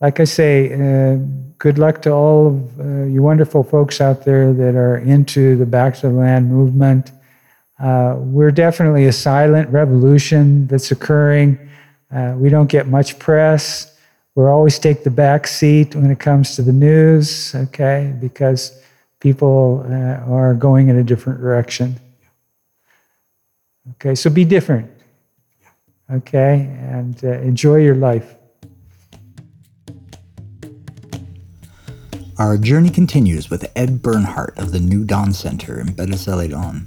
like I say, uh, good luck to all of uh, you wonderful folks out there that are into the Back to the Land movement. Uh, we're definitely a silent revolution that's occurring. Uh, we don't get much press. We'll always take the back seat when it comes to the news, okay, because people uh, are going in a different direction. Okay, so be different, okay, and uh, enjoy your life. Our journey continues with Ed Bernhardt of the New Dawn Center in Pérez Zeledón.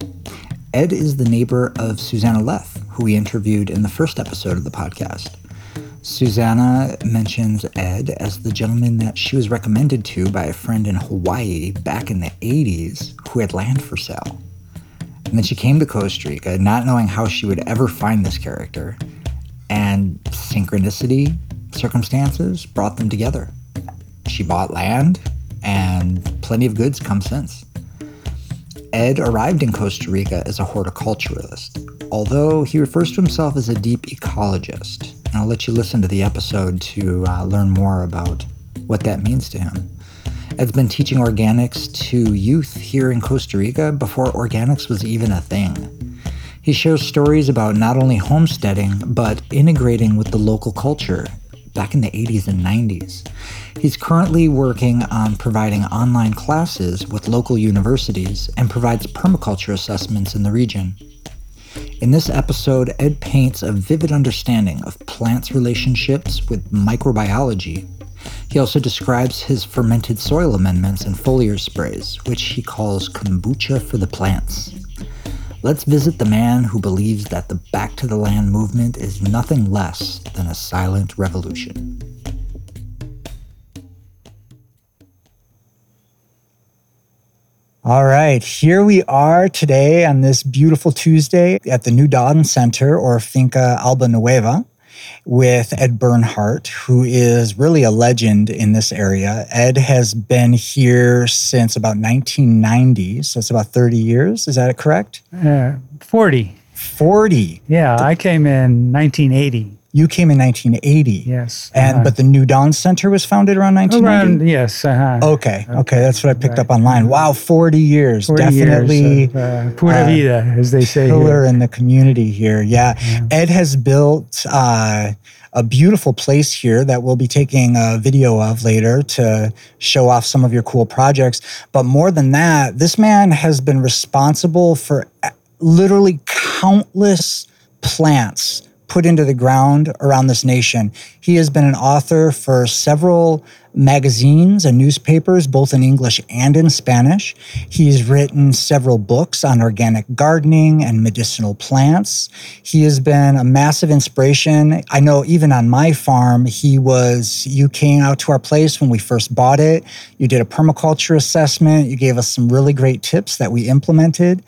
Ed is the neighbor of Susanna Leff, who we interviewed in the first episode of the podcast. Susanna mentions Ed as the gentleman that she was recommended to by a friend in Hawaii back in the 80s who had land for sale. And then she came to Costa Rica not knowing how she would ever find this character. And synchronicity, circumstances brought them together. She bought land, and plenty of goods come since. Ed arrived in Costa Rica as a horticulturalist, although he refers to himself as a deep ecologist. And I'll let you listen to the episode to uh, learn more about what that means to him. Ed's been teaching organics to youth here in Costa Rica before organics was even a thing. He shares stories about not only homesteading, but integrating with the local culture back in the 80s and 90s. He's currently working on providing online classes with local universities and provides permaculture assessments in the region. In this episode, Ed paints a vivid understanding of plants' relationships with microbiology. He also describes his fermented soil amendments and foliar sprays, which he calls kombucha for the plants. Let's visit the man who believes that the Back to the Land movement is nothing less than a silent revolution. All right, here we are today on this beautiful Tuesday at the New Dawn Center or Finca Alba Nueva with Ed Bernhardt, who is really a legend in this area. Ed has been here since about 1990, so it's about 30 years. Is that correct? Uh, 40. 40. Yeah, the, I came in 1980. You came in 1980. Yes. And uh-huh. but the New Dawn Center was founded around 1990. Around, yes. Uh-huh. Okay. Okay. That's what I picked right. up online. Wow, 40 years. 40 Definitely. Years of, uh, pura vida, as they say. Pillar in the community here. Yeah. yeah. Ed has built. Uh, a beautiful place here that we'll be taking a video of later to show off some of your cool projects. But more than that, this man has been responsible for literally countless plants put into the ground around this nation. He has been an author for several magazines and newspapers, both in English and in Spanish. He's written several books on organic gardening and medicinal plants. He has been a massive inspiration. I know even on my farm, he was, you came out to our place when we first bought it. You did a permaculture assessment. You gave us some really great tips that we implemented.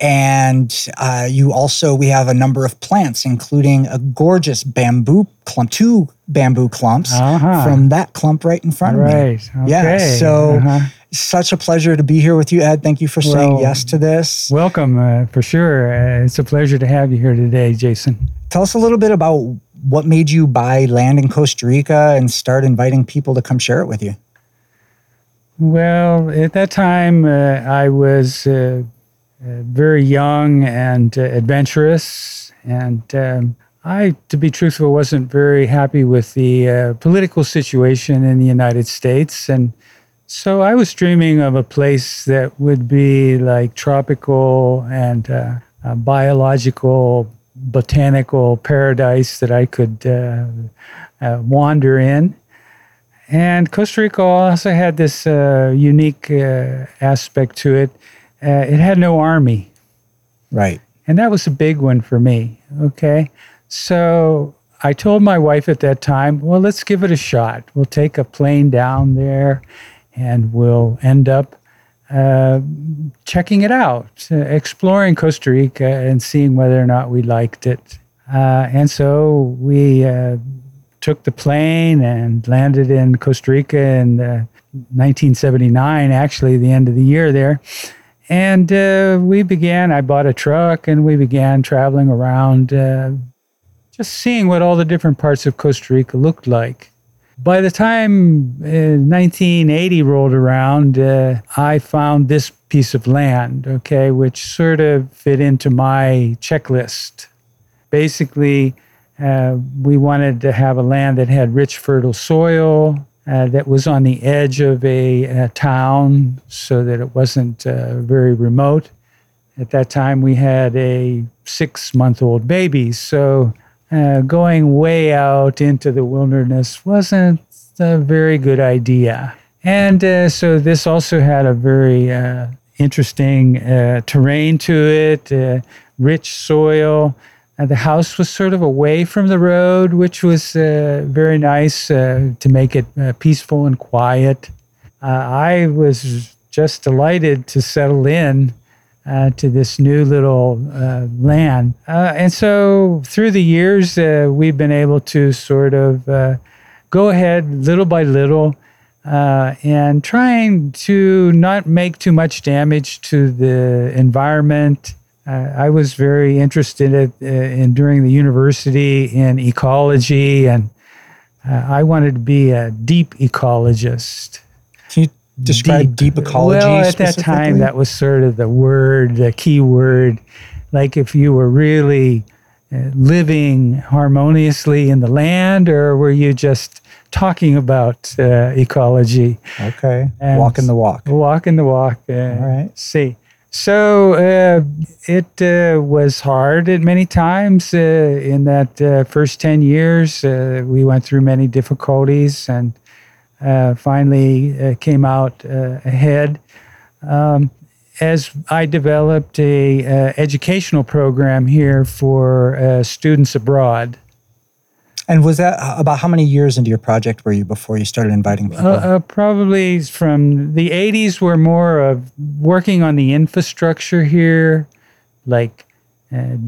And uh, you also, we have a number of plants, including a gorgeous bamboo clump, two bamboo clumps uh-huh. from that clump right in front right. of me. Right. Okay. Yeah. So, uh-huh. such a pleasure to be here with you, Ed. Thank you for saying well, yes to this. Welcome, uh, for sure. Uh, it's a pleasure to have you here today, Jason. Tell us a little bit about what made you buy land in Costa Rica and start inviting people to come share it with you. Well, at that time, uh, I was uh, uh, very young and uh, adventurous. And um, I, to be truthful, wasn't very happy with the uh, political situation in the United States. And so I was dreaming of a place that would be like tropical and uh, biological, botanical paradise that I could uh, uh, wander in. And Costa Rica also had this unique aspect to it uh, it had no army. Right. And that was a big one for me. Okay. So I told my wife at that time, well, let's give it a shot. We'll take a plane down there and we'll end up uh, checking it out, uh, exploring Costa Rica and seeing whether or not we liked it. Uh, and so we uh, took the plane and landed in Costa Rica in 1979, actually, the end of the year there. And uh, we began, I bought a truck and we began traveling around, uh, just seeing what all the different parts of Costa Rica looked like. by the time uh, 1980 rolled around, uh, I found this piece of land, okay, which sort of fit into my checklist. Basically, uh, we wanted to have a land that had rich, fertile soil, uh, that was on the edge of a, a town so that it wasn't uh, very remote. At that time, we had a six month old baby. So uh, going way out into the wilderness wasn't a very good idea. And uh, so this also had a very uh, interesting uh, terrain to it, uh, rich soil. Uh, the house was sort of away from the road, which was very nice to make it peaceful and quiet. I was just delighted to settle in uh, to this new little uh, land. Uh, and so through the years, uh, we've been able to sort of uh, go ahead little by little uh, and trying to not make too much damage to the environment. I was very interested in, in during the university in ecology, and I wanted to be a deep ecologist. Describe deep, deep ecology? Well, at that time, that was sort of the word, the key word. Like if you were really uh, living harmoniously in the land, or were you just talking about uh, ecology? Okay, and walking the walk. Walking the walk. Uh, All right. See. So uh, it uh, was hard at many times uh, in that uh, first 10 years. Uh, we went through many difficulties and uh, finally uh, came out uh, ahead. Um, as I developed a uh, educational program here for uh, students abroad. And was that about how many years into your project were you before you started inviting people? probably from the 80s, we're more of working on the infrastructure here, like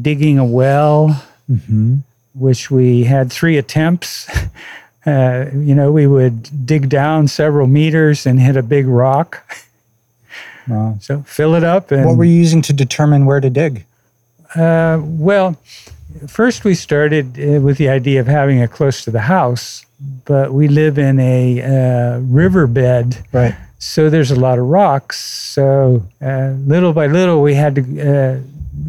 digging a well, mm-hmm. which we had three attempts. Uh, you know, we would dig down several meters and hit a big rock. Wow. So fill it up. And, what were you using to determine where to dig? Uh, well, first we started uh, with the idea of having it close to the house, but we live in a uh, riverbed. Right. So there's a lot of rocks. So uh, little by little, we had to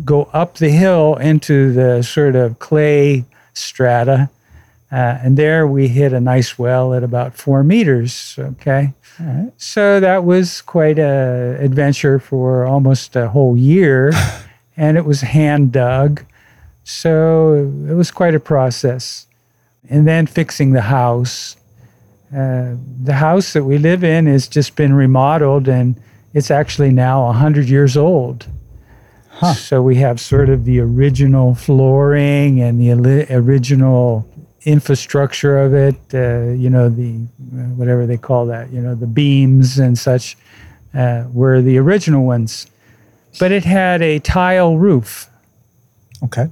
go up the hill into the sort of clay strata uh, and there we hit a nice well at about four meters. Okay. So that was quite a adventure for almost a whole year. and it was hand dug. So it was quite a process. And then fixing the house. Uh, the house that we live in has just been remodeled and it's actually now 100 years old. Huh. So we have sort of the original flooring and the original infrastructure of it, uh, you know, the whatever they call that, you know, the beams and such uh, were the original ones. But it had a tile roof. Okay.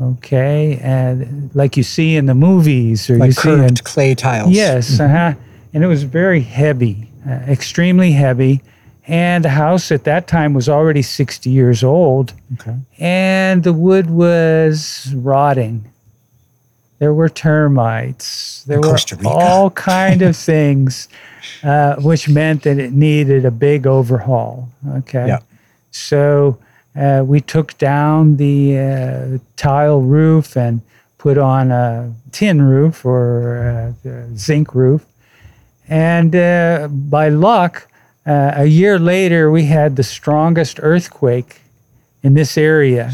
Okay, and like you see in the movies, or like you curved see in, clay tiles. Yes, mm-hmm. uh-huh. and it was very heavy, uh, extremely heavy. And the house at that time was already 60 years old. Okay. And the wood was rotting there were termites, there were all kind of things, uh, which meant that it needed a big overhaul. Okay, yeah. so uh, we took down the uh, tile roof and put on a tin roof or uh, zinc roof, and uh, by luck, uh, a year later we had the strongest earthquake in this area.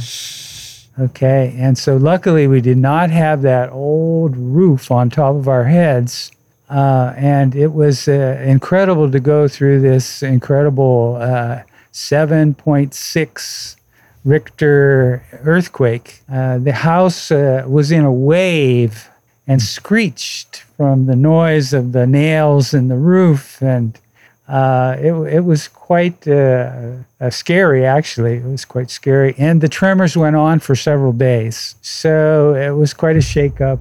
Okay. And so luckily we did not have that old roof on top of our heads. Uh, and it was uh, incredible to go through this incredible uh, 7.6 Richter earthquake. Uh, the house uh, was in a wave and screeched from the noise of the nails in the roof. And uh, it, it was quite uh, uh, scary, actually. It was quite scary. And the tremors went on for several days. So it was quite a shakeup.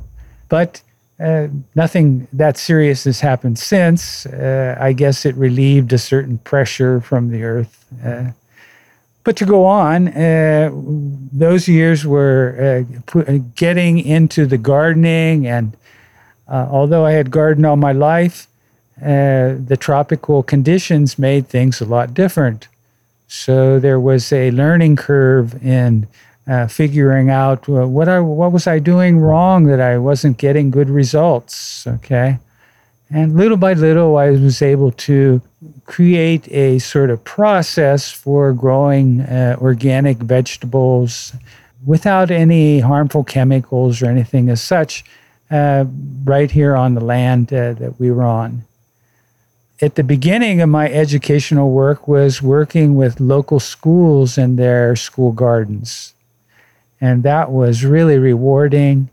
But uh, nothing that serious has happened since. Uh, I guess it relieved a certain pressure from the earth. But to go on, those years were getting into the gardening and although I had gardened all my life, uh, the tropical conditions made things a lot different. So there was a learning curve in uh, figuring out uh, what I what was I doing wrong that I wasn't getting good results. Okay, and little by little, I was able to create a sort of process for growing uh, organic vegetables without any harmful chemicals or anything as such, right here on the land that we were on at the beginning of my educational work was working with local schools and their school gardens. And that was really rewarding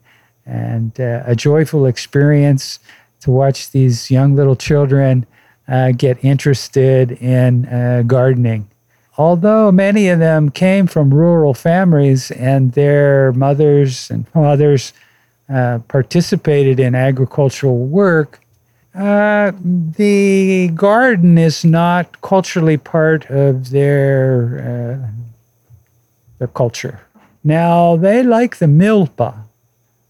and uh, a joyful experience to watch these young little children uh, get interested in uh, gardening. Although many of them came from rural families and their mothers and fathers uh, participated in agricultural work, uh, the garden is not culturally part of their uh, their culture. Now they like the milpa.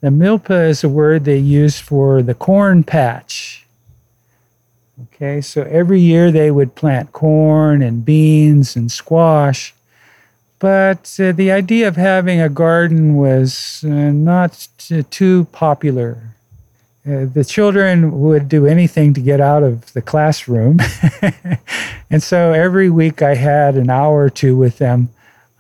The milpa is a word they use for the corn patch. Okay, so every year they would plant corn and beans and squash, but uh, the idea of having a garden was uh, not too popular uh, the children would do anything to get out of the classroom. and so every week I had an hour or two with them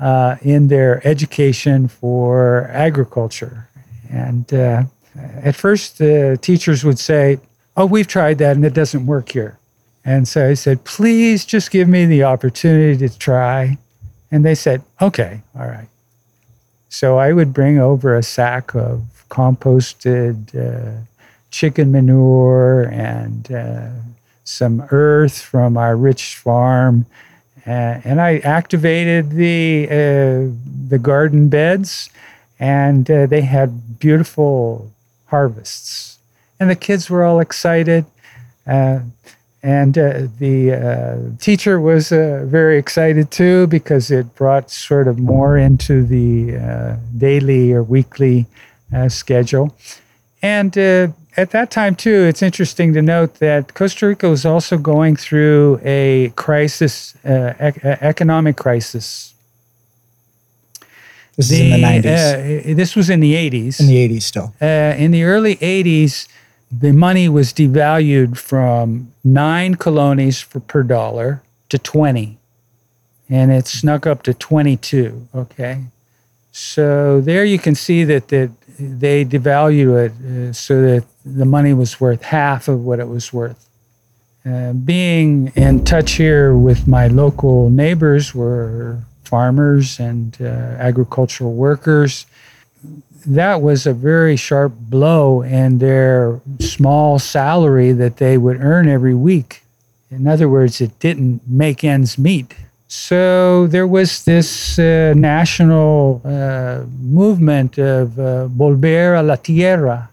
uh, in their education for agriculture. And uh, at first, the teachers would say, Oh, we've tried that and it doesn't work here. And so I said, Please just give me the opportunity to try. And they said, Okay, all right. So I would bring over a sack of composted uh, chicken manure and uh, some earth from our rich farm. Uh, and I activated the, uh, the garden beds, and uh, they had beautiful harvests. And the kids were all excited. Uh, and uh, the teacher was very excited too because it brought sort of more into the daily or weekly schedule. And at that time, too, it's interesting to note that Costa Rica was also going through a crisis, uh, ec- economic crisis. This the, is in the 90s. Uh, this was in the 80s. In the 80s still. Uh, in the early 80s, the money was devalued from nine colones for, per dollar to 20. And it snuck up to 22. Okay. So there you can see that, that they devalue it uh, so that the money was worth half of what it was worth. Uh, being in touch here with my local neighbors were farmers and uh, agricultural workers. That was a very sharp blow in their small salary that they would earn every week. In other words, it didn't make ends meet. So there was this uh, national uh, movement of uh, Volver a la Tierra.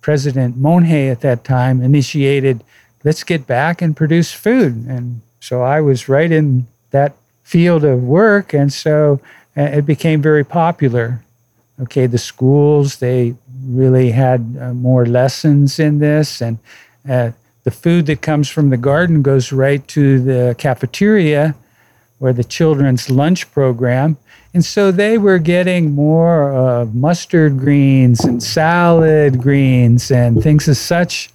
President Monge at that time initiated, let's get back and produce food. And so I was right in that field of work. And so uh, it became very popular. Okay, the schools, they really had uh, more lessons in this. And uh, the food that comes from the garden goes right to the cafeteria or the children's lunch program. And so they were getting more of mustard greens and salad greens and things as such,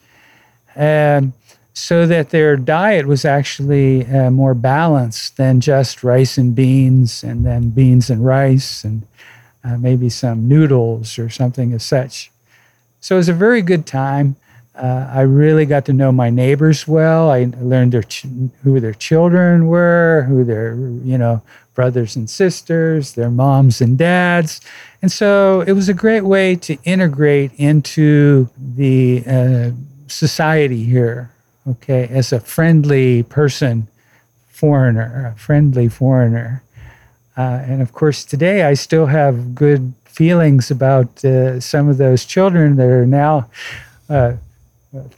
um, so that their diet was actually uh, more balanced than just rice and beans and then beans and rice and uh, maybe some noodles or something as such. So it was a very good time. Uh, I really got to know my neighbors well. I learned their ch- who their children were, who their you know brothers and sisters, their moms and dads, and so it was a great way to integrate into the uh, society here. Okay, as a friendly person, foreigner, a friendly foreigner, uh, and of course today I still have good feelings about uh, some of those children that are now uh,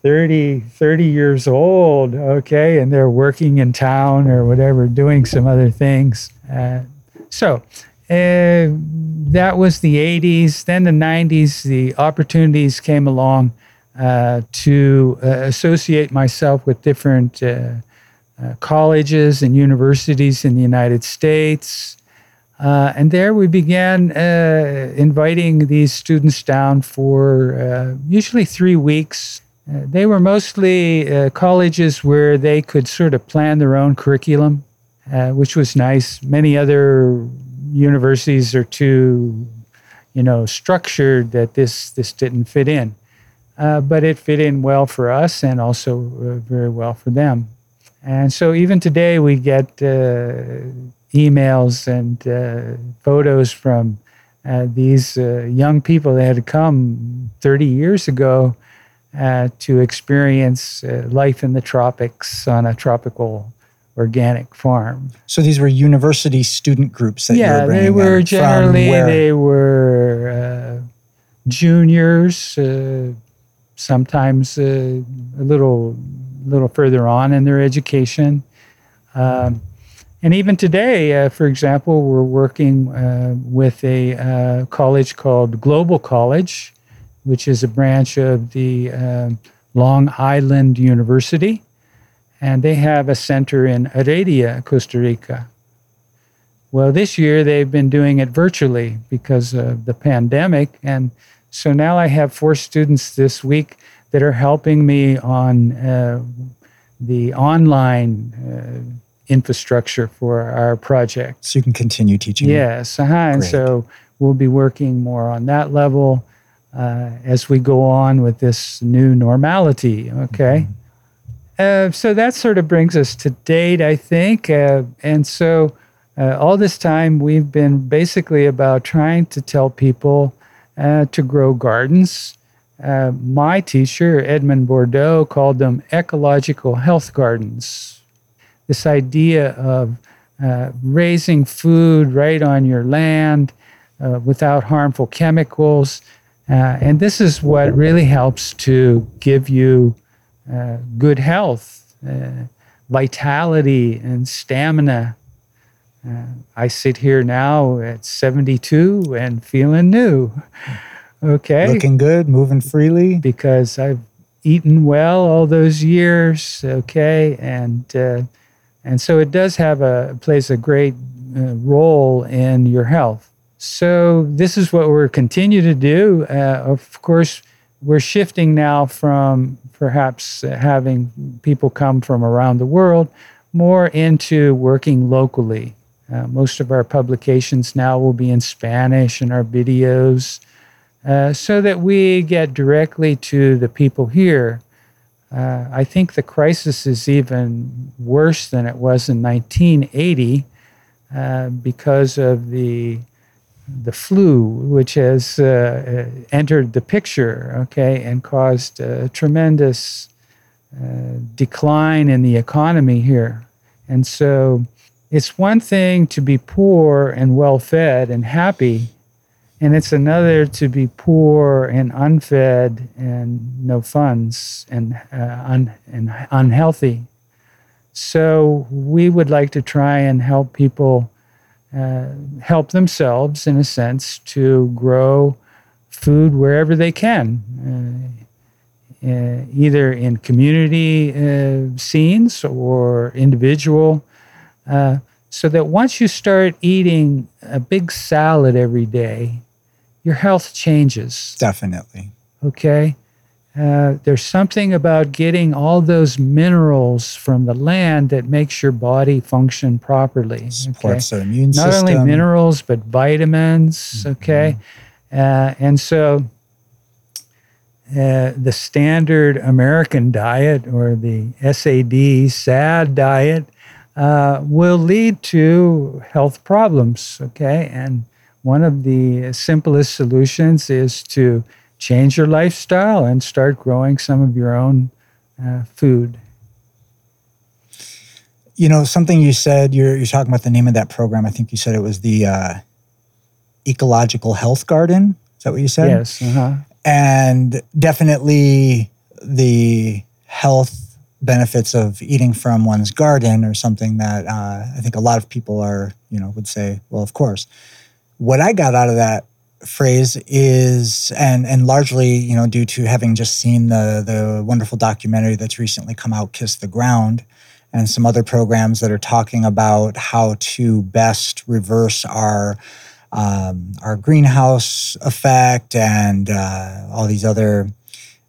30, 30 years old, okay, and they're working in town or whatever, doing some other things. Uh, so uh, that was the 80s. Then the 90s, the opportunities came along uh, to uh, associate myself with different uh, uh, colleges and universities in the United States. Uh, and there we began uh, inviting these students down for uh, usually three weeks. Uh, they were mostly uh, colleges where they could sort of plan their own curriculum, which was nice. Many other universities are too, you know, structured that this this didn't fit in. but it fit in well for us and also very well for them. And so even today, we get uh, emails and uh, photos from uh, these uh, young people that had come 30 years ago uh, to experience uh, life in the tropics on a tropical organic farm. So these were university student groups that yeah, were they were generally they were juniors, sometimes a little little further on in their education. Um, and even today, uh, for example, we're working uh, with a uh, college called Global College, which is a branch of the um, Long Island University. And they have a center in Heredia, Costa Rica. Well, this year they've been doing it virtually because of the pandemic. And so now I have four students this week that are helping me on uh, the online uh, infrastructure for our project. So you can continue teaching. Yes, uh-huh. and so we'll be working more on that level uh, as we go on with this new normality. Okay. Mm-hmm. Uh, so that sort of brings us to date, I think. Uh, and so uh, all this time, we've been basically about trying to tell people uh, to grow gardens uh, my teacher, Edmond Bordeaux, called them ecological health gardens. This idea of uh, raising food right on your land uh, without harmful chemicals. Uh, and this is what really helps to give you uh, good health, vitality, and stamina. I sit here now at 72 and feeling new. Okay. Looking good, moving freely. Because I've eaten well all those years. Okay. And, uh, and so it does have a, plays a great uh, role in your health. So this is what we're continue to do. Uh, of course, we're shifting now from perhaps having people come from around the world more into working locally. Uh, most of our publications now will be in Spanish and our videos uh, so that we get directly to the people here. Uh, I think the crisis is even worse than it was in 1980 uh, because of the the flu, which has uh, uh, entered the picture, okay, and caused a tremendous decline in the economy here. And so, it's one thing to be poor and well fed and happy and it's another to be poor and unfed and no funds and, uh, un- and unhealthy. So we would like to try and help people uh, help themselves, in a sense, to grow food wherever they can, uh, uh either in community uh, scenes or individual. Uh, so that once you start eating a big salad every day, your health changes. Definitely. Okay. Uh, there's something about getting all those minerals from the land that makes your body function properly. Supports okay? the immune Not system. Not only minerals, but vitamins. Mm-hmm. Okay. Uh, and so uh, the standard American diet or the SAD, SAD diet, uh, will lead to health problems. Okay. And one of the simplest solutions is to change your lifestyle and start growing some of your own uh, food. You know, something you said, you're, you're talking about the name of that program. I think you said it was the uh, Ecological Health Garden. Is that what you said? Yes. Uh-huh. And definitely the health benefits of eating from one's garden are something that uh, I think a lot of people are, you know, would say, well, of course what I got out of that phrase is and and largely you know due to having just seen the the wonderful documentary that's recently come out kiss the ground and some other programs that are talking about how to best reverse our um, our greenhouse effect and uh, all these other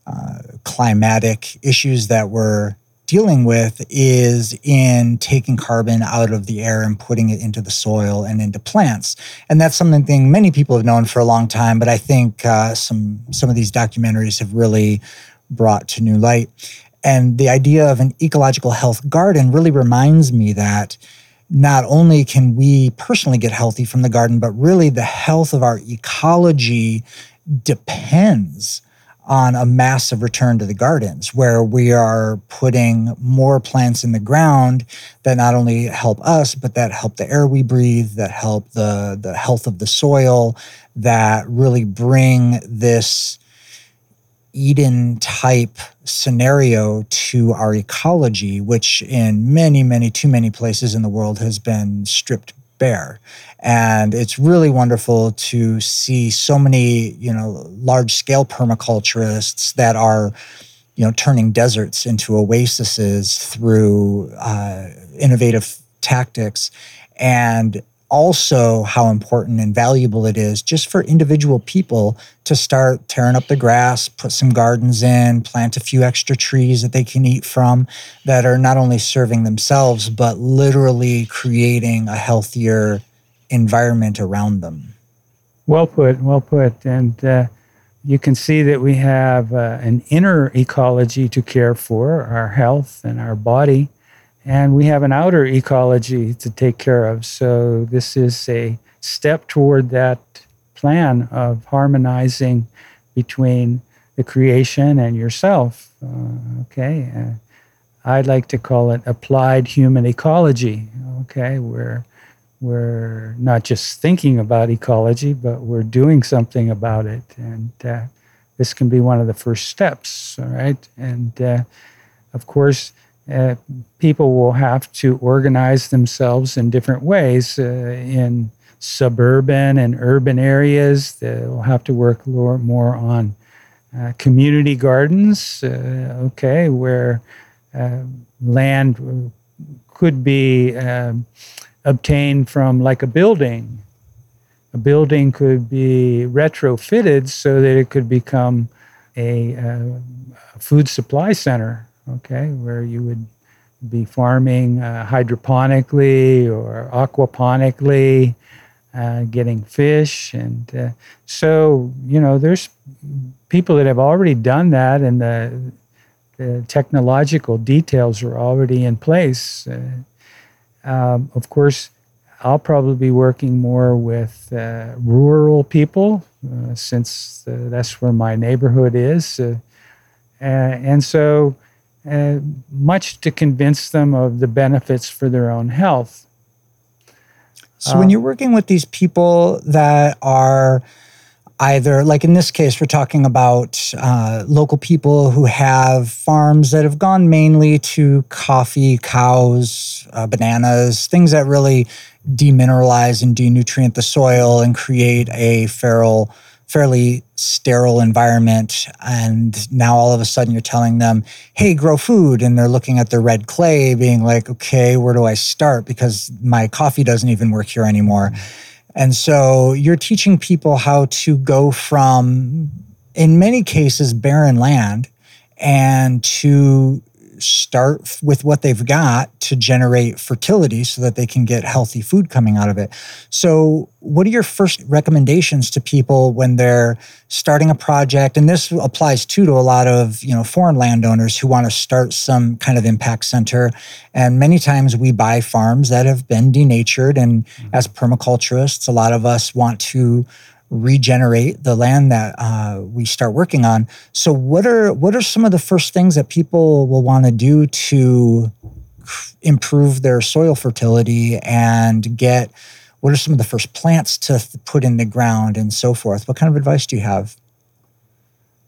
uh, climatic issues that we're dealing with is in taking carbon out of the air and putting it into the soil and into plants. And that's something many people have known for a long time, but I think uh, some some of these documentaries have really brought to new light. And the idea of an ecological health garden really reminds me that not only can we personally get healthy from the garden, but really the health of our ecology depends on a massive return to the gardens where we are putting more plants in the ground that not only help us but that help the air we breathe that help the the health of the soil that really bring this eden type scenario to our ecology which in many many too many places in the world has been stripped bare and it's really wonderful to see so many, you know, large scale permaculturists that are, you know, turning deserts into oases through uh, innovative tactics. And also how important and valuable it is just for individual people to start tearing up the grass, put some gardens in, plant a few extra trees that they can eat from that are not only serving themselves, but literally creating a healthier environment around them. Well put, well put. And uh, you can see that we have uh, an inner ecology to care for, our health and our body, and we have an outer ecology to take care of. So this is a step toward that plan of harmonizing between the creation and yourself. Uh, okay. Uh, I'd like to call it applied human ecology. Okay, where we're not just thinking about ecology, but we're doing something about it. And uh, this can be one of the first steps, all right? And uh, of course, uh, people will have to organize themselves in different ways uh, in suburban and urban areas. They'll have to work more on uh, community gardens, uh, okay, where land could be. Um, obtained from like a building. A building could be retrofitted so that it could become a, uh, food supply center, okay, where you would be farming uh, hydroponically or aquaponically, uh, getting fish. And uh, so, you know, there's people that have already done that, and the, the technological details are already in place. Uh, um, of course, I'll probably be working more with uh, rural people uh, since that's where my neighborhood is. And so, uh, much to convince them of the benefits for their own health. So, when um, you're working with these people that are either like in this case we're talking about uh, local people who have farms that have gone mainly to coffee cows uh, bananas things that really demineralize and denutrient the soil and create a feral fairly sterile environment and now all of a sudden you're telling them hey grow food and they're looking at their red clay being like okay where do i start? Because my coffee doesn't even work here anymore. And so you're teaching people how to go from, in many cases, barren land and to start with what they've got to generate fertility so that they can get healthy food coming out of it. So, what are your first recommendations to people when they're starting a project? And this applies too to a lot of, you know, foreign landowners who want to start some kind of impact center. And many times we buy farms that have been denatured and mm-hmm. as permaculturists, a lot of us want to regenerate the land that uh, we start working on. So, what are what are some of the first things that people will want to do to improve their soil fertility and get? What are some of the first plants to put in the ground and so forth? What kind of advice do you have?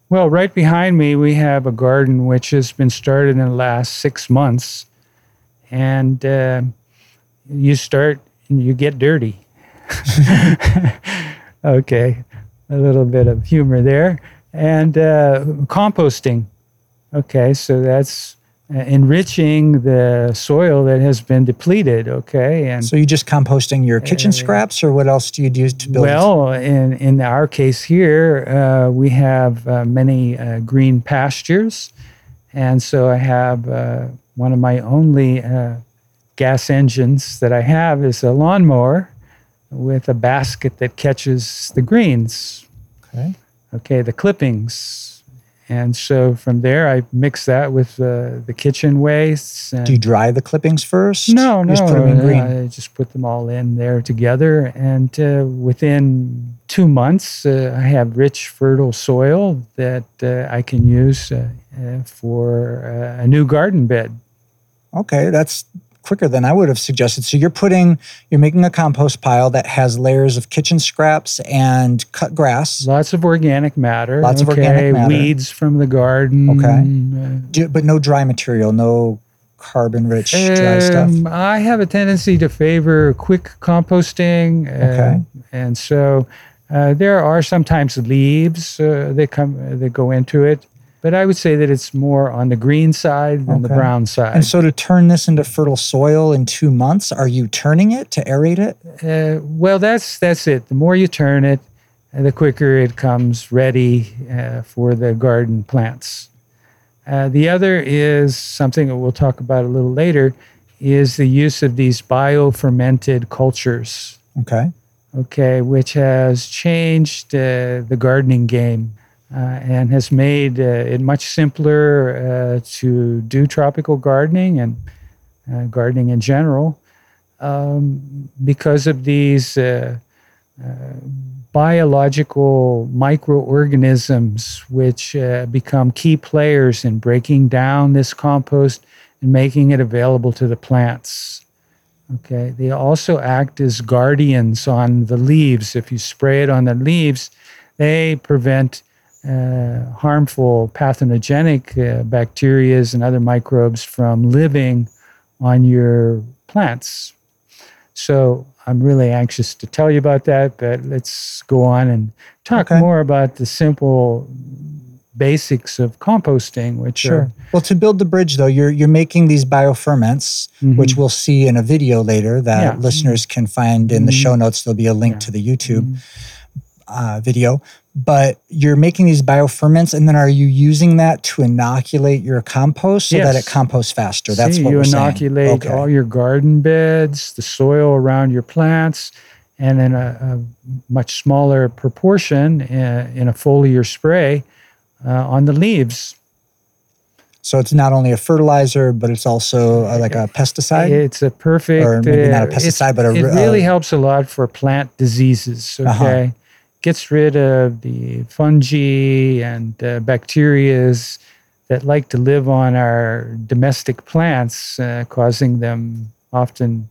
Well, right behind me, we have a garden which has been started in the last six months. And uh, you start and you get dirty. Okay. a little bit of humor there. And uh, composting. Okay, so that's uh, enriching the soil that has been depleted. Okay, and So you just composting your kitchen Uh, scraps, or what else do you do to build? well, in in our case here, uh, we have uh, many uh, green pastures, and so I have uh, one of my only uh, gas engines that I have is a lawnmower with a basket that catches the greens. okay. Okay, the clippings, and so from there I mix that with uh, the kitchen wastes. And Do you dry the clippings first? no, no. Just put them in uh, green. I just put them all in there together, and uh, within two months, uh, I have rich, fertile soil that uh, I can use uh, uh, for uh, a new garden bed. Okay, that's quicker than I would have suggested. So you're putting, you're making a compost pile that has layers of kitchen scraps and cut grass, Lots of organic matter. Lots of organic matter. Weeds from the garden. Okay. do- but no dry material, no carbon-rich dry stuff. Um, I have a tendency to favor quick composting. uh, Okay. And so uh, there are sometimes leaves uh, that come that go into it, but I would say that it's more on the green side than the brown side. And so to turn this into fertile soil in two months, are you turning it to aerate it? uh, well, that's that's it. The more you turn it, the quicker it comes ready uh, for the garden plants. Uh, the other is something that we'll talk about a little later, is the use of these biofermented cultures. Okay. okay, which has changed uh, the gardening game and has made uh, it much simpler uh, to do tropical gardening and uh, gardening in general um, because of these uh, uh, biological microorganisms which uh, become key players in breaking down this compost and making it available to the plants. Okay. They also act as guardians on the leaves. If you spray it on the leaves, they prevent uh, harmful pathogenic uh, bacteria and other microbes from living on your plants. So I'm really anxious to tell you about that, but let's go on and talk Okay. more about the simple basics of composting, which Sure. are Well, to build the bridge, though, you're you're making these bioferments, Mhm. which we'll see in a video later that Yeah. listeners can find in the Mhm. show notes. There'll be a link Yeah. to the YouTube Mhm. uh, video. But you're making these bioferments, and then are you using that to inoculate your compost so that it composts faster? That's See, what you we're saying. inoculate Okay. all your garden beds, the soil around your plants, and in a, a much smaller proportion uh, in a foliar spray uh, on the leaves. So it's not only a fertilizer, but it's also uh, like a pesticide. It's a perfect, Or maybe not a uh, pesticide, but a it really uh, helps a lot for plant diseases. Okay, Uh-huh. Gets rid of the fungi and uh, bacterias that like to live on our domestic plants, uh, causing them often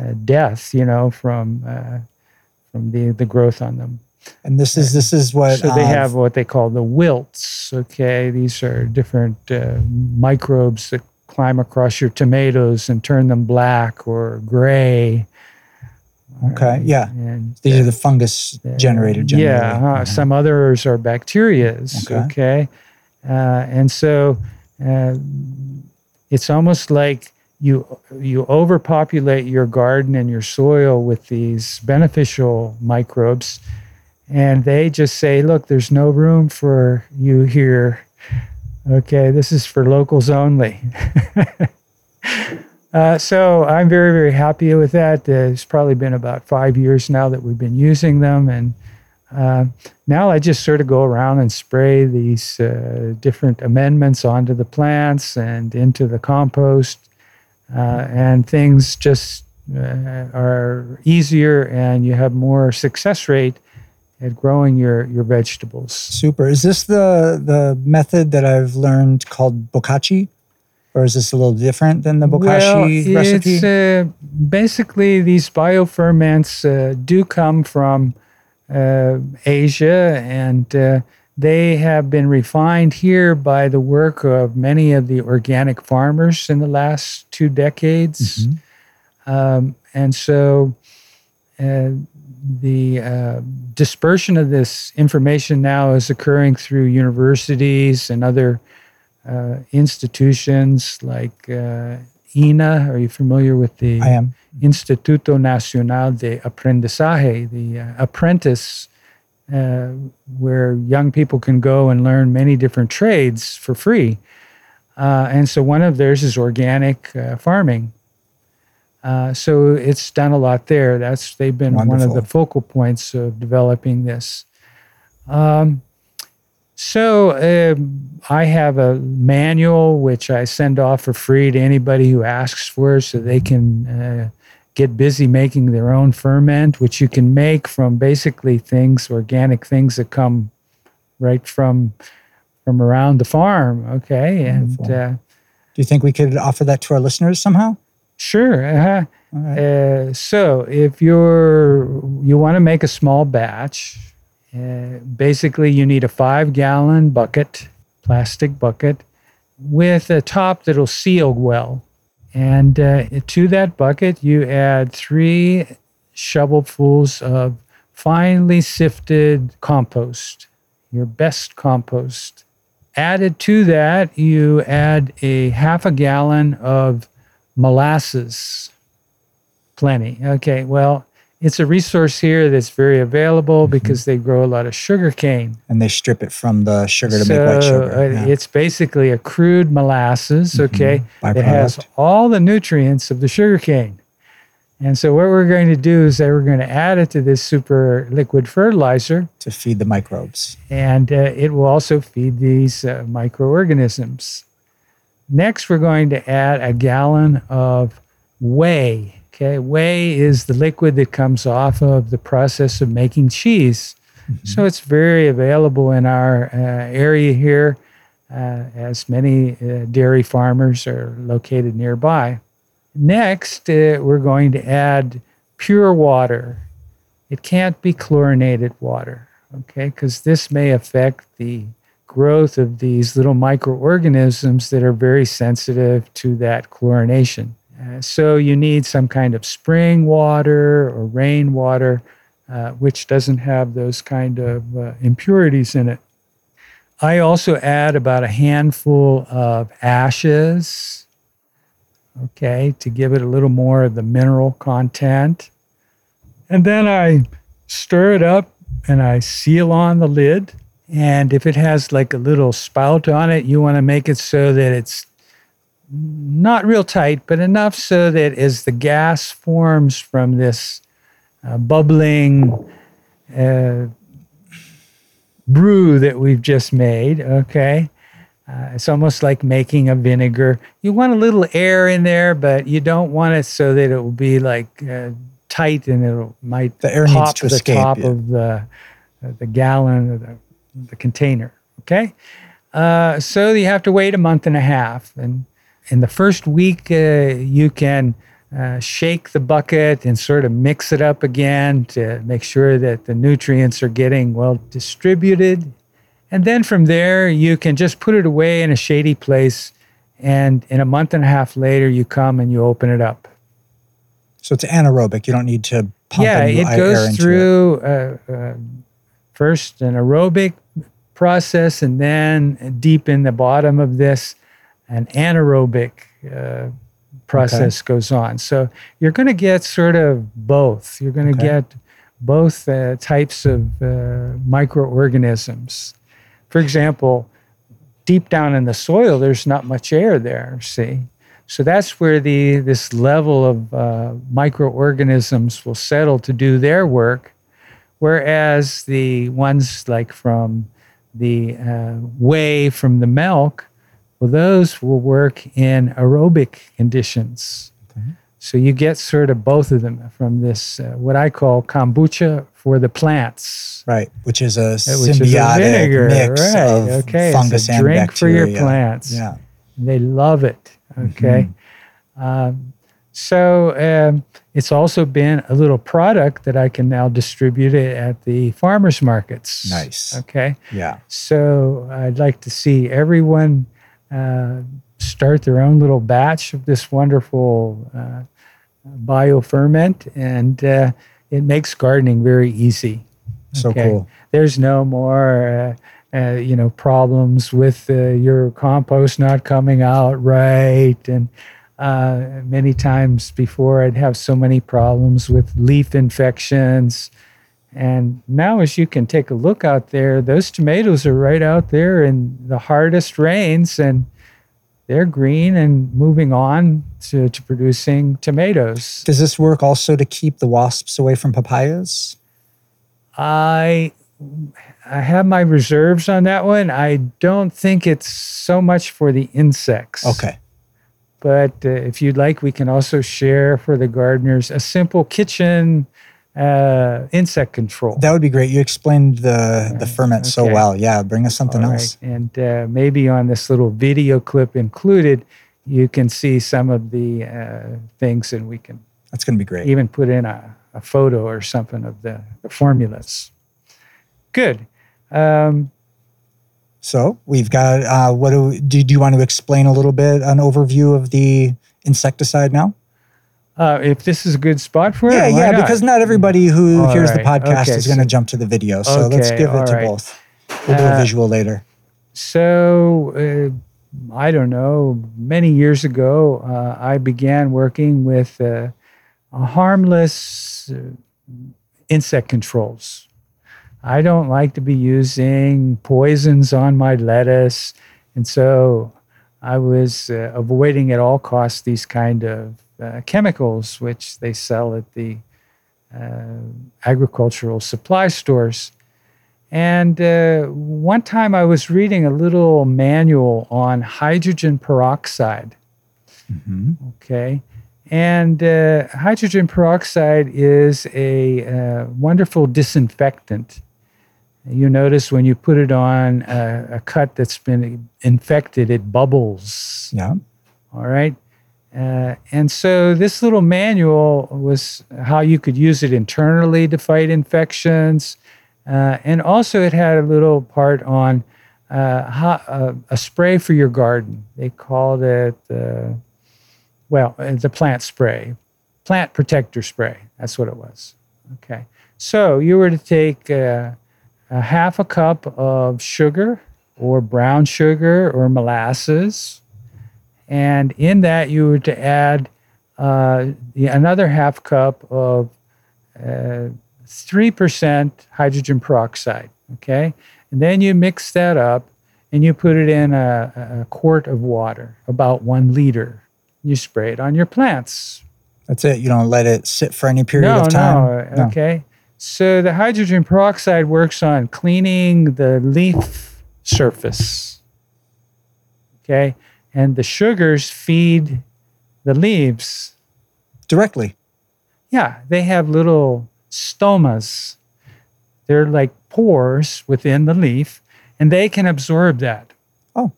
uh, death. You know, from uh, from the the growth on them. and this is this is what So they uh, have what they call the wilts. Okay, these are different uh, microbes that climb across your tomatoes and turn them black or gray. Okay, yeah. And These uh, are the fungus generated. Generally. yeah, huh, some others are bacterias. Okay. Okay, Uh, and so uh, it's almost like you you overpopulate your garden and your soil with these beneficial microbes, and they just say, "Look, there's no room for you here." Okay, this is for locals only. Uh, so I'm very, very happy with that. Uh, it's probably been about five years now that we've been using them, and uh, now I just sort of go around and spray these uh, different amendments onto the plants and into the compost, uh, and things just uh, are easier, and you have more success rate at growing your your vegetables. Super. Is this the the method that I've learned called bokashi, or is this a little different than the bokashi well, recipe? It's, uh, basically, these bioferments uh, do come from uh, Asia, and uh, they have been refined here by the work of many of the organic farmers in the last two decades. Mhm. Um, and so uh, the uh, dispersion of this information now is occurring through universities and other uh, institutions like uh, INA. Are you familiar with the I am. Instituto Nacional de Aprendizaje, the uh, apprentice, uh, where young people can go and learn many different trades for free. Uh, and so one of theirs is organic uh, farming. Uh, so it's done a lot there. That's they've been one of the focal points of developing this. Um, so um, I have a manual which I send off for free to anybody who asks for, it so they can uh, get busy making their own ferment, which you can make from basically things, organic things that come right from from around the farm. Okay, and uh, Do you think we could offer that to our listeners somehow? Sure. Uh-huh. Right. Uh, so if you're you want to make a small batch, uh, basically you need a five gallon bucket, plastic bucket, with a top that'll seal well. And uh, to that bucket, you add three shovelfuls of finely sifted compost, your best compost. Added to that, you add a half a gallon of molasses. Plenty. Okay, well, it's a resource here that's very available because they grow a lot of sugar cane. And they strip it from the sugar to so make white sugar. uh, yeah. it's basically a crude molasses, okay? It has all the nutrients of the sugar cane. And so what we're going to do is that we're going to add it to this super liquid fertilizer to feed the microbes. and uh, it will also feed these uh, microorganisms. Next, we're going to add a gallon of whey. Okay, whey is the liquid that comes off of the process of making cheese. So it's very available in our uh, area here, uh, as many uh, dairy farmers are located nearby. Next, uh, we're going to add pure water. It can't be chlorinated water, okay, because this may affect the growth of these little microorganisms that are very sensitive to that chlorination. Uh, so you need some kind of spring water or rainwater, uh, which doesn't have those kind of uh, impurities in it. I also add about a handful of ashes, okay, to give it a little more of the mineral content. And then I stir it up and I seal on the lid. And if it has like a little spout on it, you want to make it so that it's not real tight, but enough so that as the gas forms from this uh, bubbling uh, brew that we've just made, okay, uh, it's almost like making a vinegar. You want a little air in there, but you don't want it so that it will be like uh, tight and it might The air needs pop to the escape, top yeah. of the uh, the gallon or the, the container. Okay, uh, so you have to wait a month and a half, and in the first week uh, you can uh, shake the bucket and sort of mix it up again to make sure that the nutrients are getting well distributed. And then from there, you can just put it away in a shady place. And in a month and a half later, you come and you open it up. So it's anaerobic. You don't need to pump yeah, it goes through uh, uh, first an aerobic process, and then deep in the bottom of this, an anaerobic uh, process goes on. So you're going to get sort of both. You're going to Okay. get both uh, types of uh, microorganisms. For example, deep down in the soil, there's not much air there. See, so that's where the this level of uh, microorganisms will settle to do their work, whereas the ones like from the uh, whey from the milk, well, those will work in aerobic conditions. So you get sort of both of them from this uh, what I call kombucha for the plants. Right, which is a uh, which is a symbiotic vinegar, mix right? of okay, fungus it's a and drink for your bacteria. plants. Yeah. They love it. Okay. Um, so um, it's also been a little product that I can now distribute it at the farmers markets. Nice. Okay. Yeah. So I'd like to see everyone uh, start their own little batch of this wonderful uh, bioferment and uh, it makes gardening very easy. So Okay. cool. There's no more, uh, uh, you know, problems with uh, your compost not coming out right. And uh, many times before, I'd have so many problems with leaf infections. And now, as you can take a look out there, those tomatoes are right out there in the hardest rains, and they're green and moving on to, to producing tomatoes. Does this work also to keep the wasps away from papayas? I I have my reserves on that one. I don't think it's so much for the insects. Okay. But uh, if you'd like, we can also share for the gardeners a simple kitchen uh, insect control. That would be great. You explained the the ferment so well. Yeah, bring us something All else. And uh, maybe on this little video clip included, you can see some of the uh, things, and we can That's going to be great. even put in a, a photo or something of the, the formulas. Good. Um, So we've got. Uh, what do, we, do do you want to explain a little bit an overview of the insecticide now? Uh, if this is a good spot for Yeah, it, yeah. not? Because not everybody who All hears the podcast okay, is going to so- jump to the video. So let's give it to right. both. We'll do a Uh, visual later. So, uh, I don't know, many years ago, uh, I began working with uh, a harmless uh, insect controls. I don't like to be using poisons on my lettuce. And so I was uh, avoiding at all costs these kind of uh, chemicals, which they sell at the uh, agricultural supply stores. And uh, one time I was reading a little manual on hydrogen peroxide. Mhm. Okay. And uh, hydrogen peroxide is a uh, wonderful disinfectant. You notice when you put it on a, a cut that's been infected, it bubbles. Yeah. All right. Uh, and so this little manual was how you could use it internally to fight infections. Uh, and also, it had a little part on uh, how, uh, a spray for your garden. They called it, uh, well, the plant spray, plant protector spray. That's what it was. Okay. So you were to take a half a cup of sugar or brown sugar or molasses. And in that, you were to add uh, the, another half cup of uh, 3% hydrogen peroxide. Okay. And then you mix that up and you put it in a, a quart of water, about one liter. You spray it on your plants. That's it. You don't let it sit for any period no, of time. No, okay. So the hydrogen peroxide works on cleaning the leaf surface. Okay. And the sugars feed the leaves. Directly. Yeah, they have little stomas. They're like pores within the leaf, and they can absorb that. Oh,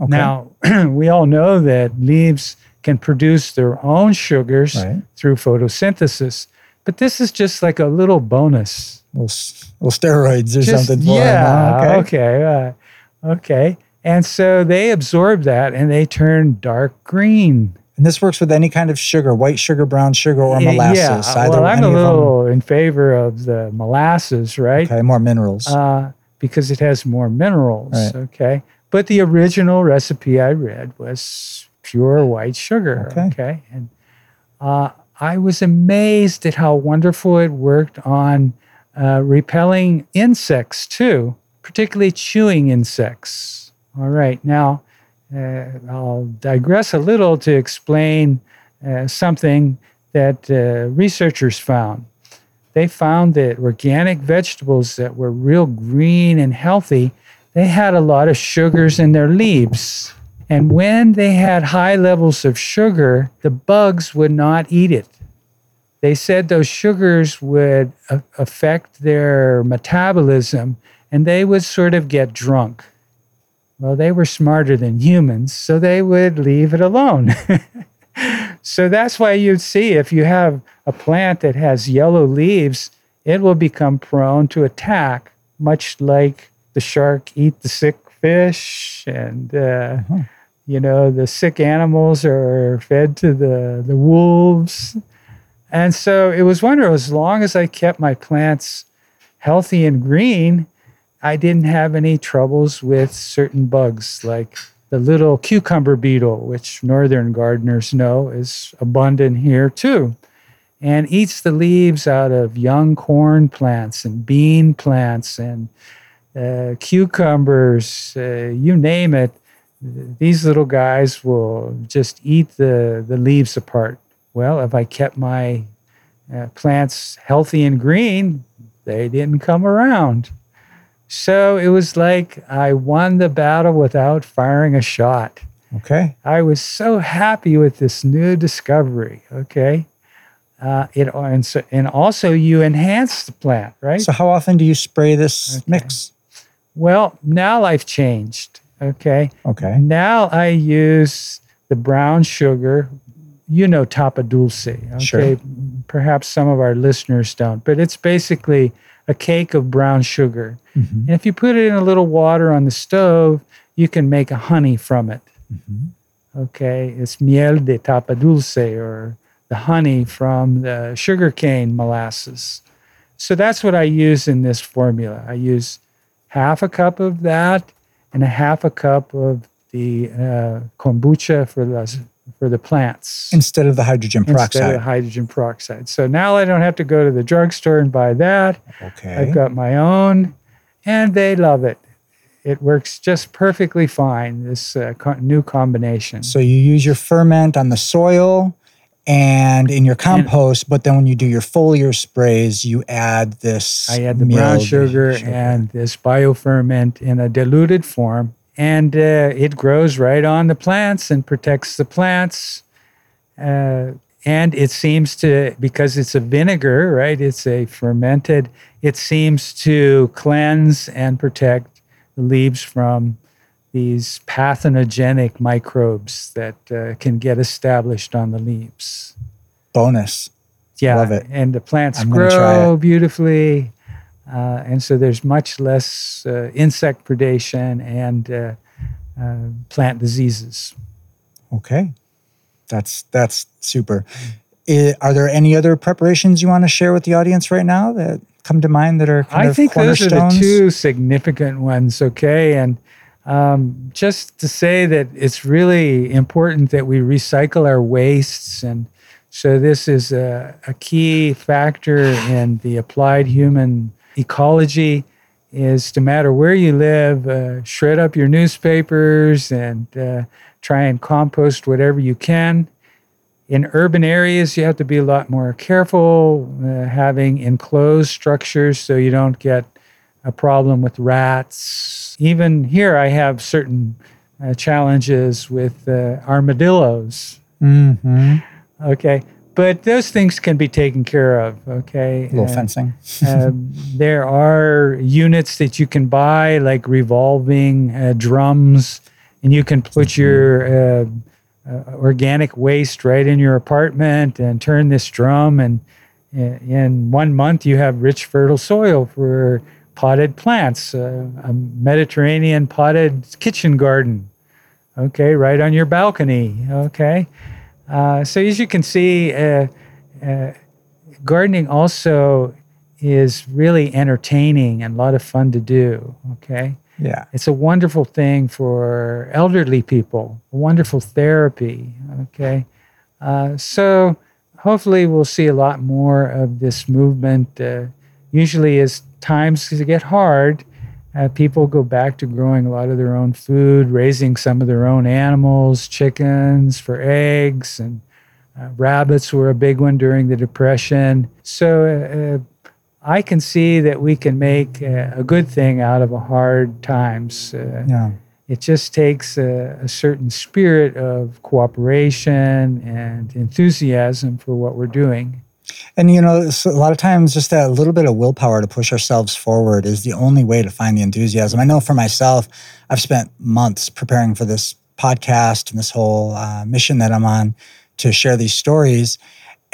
okay. Now, we all know that leaves can produce their own sugars Right. through photosynthesis, but this is just like a little bonus. little, little steroids or Just- something yeah, huh? okay. uh, okay. And so they absorb that and they turn dark green. And this works with any kind of sugar, white sugar, brown sugar, or molasses. Yeah, Either well, I'm a little in favor of the molasses, right? Okay, more minerals. uh, because it has more minerals. Right. Okay. But the original recipe I read was pure white sugar. Okay. Okay. And uh, I was amazed at how wonderful it worked on uh, repelling insects too, particularly chewing insects. All right. Now, uh, I'll digress a little to explain uh, something that uh, researchers found they found that organic vegetables that were real green and healthy, they had a lot of sugars in their leaves. And when they had high levels of sugar, the bugs would not eat it. They said those sugars would a- affect their metabolism and they would sort of get drunk. Well, they were smarter than humans, so they would leave it alone. So that's why you'd see if you have a plant that has yellow leaves, it will become prone to attack, much like the shark eat the sick fish, and uh, Mhm. you know the sick animals are fed to the the wolves. And so it was wonderful. As long as I kept my plants healthy and green, I didn't have any troubles with certain bugs like the little cucumber beetle, which northern gardeners know is abundant here too, and eats the leaves out of young corn plants and bean plants and uh, cucumbers, uh, you name it. These little guys will just eat the, the leaves apart. Well, if I kept my uh, plants healthy and green, they didn't come around. So it was like I won the battle without firing a shot. Okay. I was so happy with this new discovery. Okay. Uh, it and, so, and also you enhance the plant, right? So how often do you spray this Okay. mix? well, now life changed. Okay. Okay. Now I use the brown sugar. You know Tapa Dulce. Okay. Sure. Perhaps some of our listeners don't, but it's basically a cake of brown sugar. Mhm. And if you put it in a little water on the stove, you can make a honey from it. Mhm. Okay. It's miel de tapa dulce or the honey from the sugarcane molasses. So that's what I use in this formula. I use half a cup of that and a half a cup of the uh, kombucha for the for the plants Instead of the hydrogen peroxide. instead of hydrogen peroxide. So now I don't have to go to the drugstore and buy that. okay. I've got my own, and they love it. It works just perfectly fine. This uh, co- new combination. So you use your ferment on the soil and in your compost, but then when you do your foliar sprays, you add this. I add the brown milled sugar, and this bioferment in a diluted form, and uh, it grows right on the plants and protects the plants. Uh, and it seems to, because it's a vinegar, right? It's a fermented, it seems to cleanse and protect the leaves from these pathogenic microbes that uh, can get established on the leaves. bonus. Yeah, Love it. and the plants I'm grow beautifully, uh, and so there's much less uh, insect predation and uh, uh, plant diseases. Okay. That's that's super. Are there any other preparations you want to share with the audience right now that come to mind that are kind I think those are the two significant ones. Okay, and um, just to say that it's really important that we recycle our wastes, and so this is a, a key factor in the applied human ecology. Is no matter where you live, uh, shred up your newspapers and uh, try and compost whatever you can. In urban areas, you have to be a lot more careful uh, having enclosed structures so you don't get a problem with rats. Even here, I have certain uh, challenges with uh, armadillos. Mhm. Okay. But those things can be taken care of. Okay. A little Uh, fencing. um, there are units that you can buy, like revolving uh, drums, and you can put your uh, uh, organic waste right in your apartment and turn this drum. And in one month, you have rich, fertile soil for potted plants, uh, a Mediterranean potted kitchen garden. Okay, right on your balcony. Okay. Uh, so as you can see, uh, uh, gardening also is really entertaining and a lot of fun to do. Okay. Yeah. It's a wonderful thing for elderly people, wonderful therapy. Okay. Uh, so hopefully we'll see a lot more of this movement. Uh, usually, as times get hard, uh, people go back to growing a lot of their own food, raising some of their own animals, chickens for eggs, and uh, rabbits were a big one during the Depression. So uh, I can see that we can make uh, a good thing out of a hard times. Uh, Yeah. it just takes a, a certain spirit of cooperation and enthusiasm for what we're doing. And you know, a lot of times, just that little bit of willpower to push ourselves forward is the only way to find the enthusiasm. I know for myself, I've spent months preparing for this podcast and this whole uh, mission that I'm on to share these stories.